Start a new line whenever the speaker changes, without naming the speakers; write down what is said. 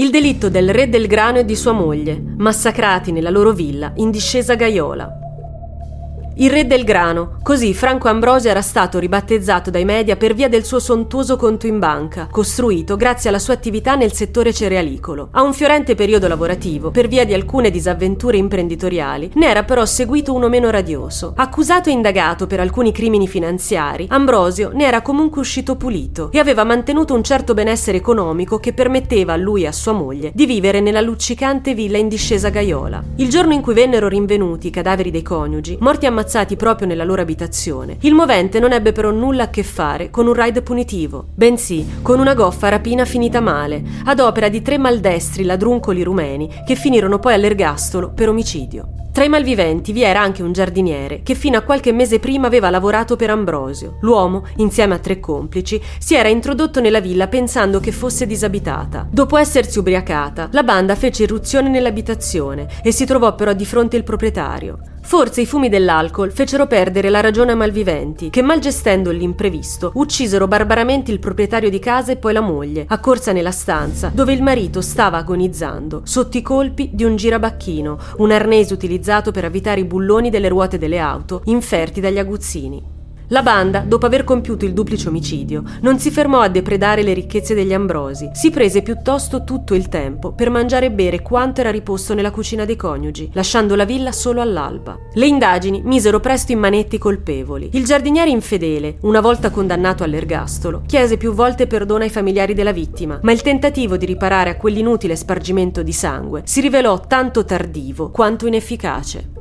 Il delitto del re del grano e di sua moglie, massacrati nella loro villa in discesa Gaiola. Il re del grano, così Franco Ambrosio era stato ribattezzato dai media per via del suo sontuoso conto in banca, costruito grazie alla sua attività nel settore cerealicolo. A un fiorente periodo lavorativo, per via di alcune disavventure imprenditoriali, ne era però seguito uno meno radioso. Accusato e indagato per alcuni crimini finanziari, Ambrosio ne era comunque uscito pulito e aveva mantenuto un certo benessere economico che permetteva a lui e a sua moglie di vivere nella luccicante villa in discesa Gaiola. Il giorno in cui vennero rinvenuti i cadaveri dei coniugi, morti ammazzati ammazzati proprio nella loro abitazione, il movente non ebbe però nulla a che fare con un raid punitivo, bensì con una goffa rapina finita male, ad opera di tre maldestri ladruncoli rumeni che finirono poi all'ergastolo per omicidio. Tra i malviventi vi era anche un giardiniere che fino a qualche mese prima aveva lavorato per Ambrosio. L'uomo, insieme a tre complici, si era introdotto nella villa pensando che fosse disabitata. Dopo essersi ubriacata, la banda fece irruzione nell'abitazione e si trovò però di fronte il proprietario. Forse i fumi dell'alcol fecero perdere la ragione ai malviventi, che mal gestendo l'imprevisto uccisero barbaramente il proprietario di casa e poi la moglie, accorsa nella stanza dove il marito stava agonizzando, sotto i colpi di un girabacchino, un arnese utilizzato per avvitare i bulloni delle ruote delle auto, inferti dagli aguzzini. La banda, dopo aver compiuto il duplice omicidio, non si fermò a depredare le ricchezze degli Ambrosi, si prese piuttosto tutto il tempo per mangiare e bere quanto era riposto nella cucina dei coniugi, lasciando la villa solo all'alba. Le indagini misero presto in manetti i colpevoli. Il giardiniere infedele, una volta condannato all'ergastolo, chiese più volte perdono ai familiari della vittima, ma il tentativo di riparare a quell'inutile spargimento di sangue si rivelò tanto tardivo quanto inefficace.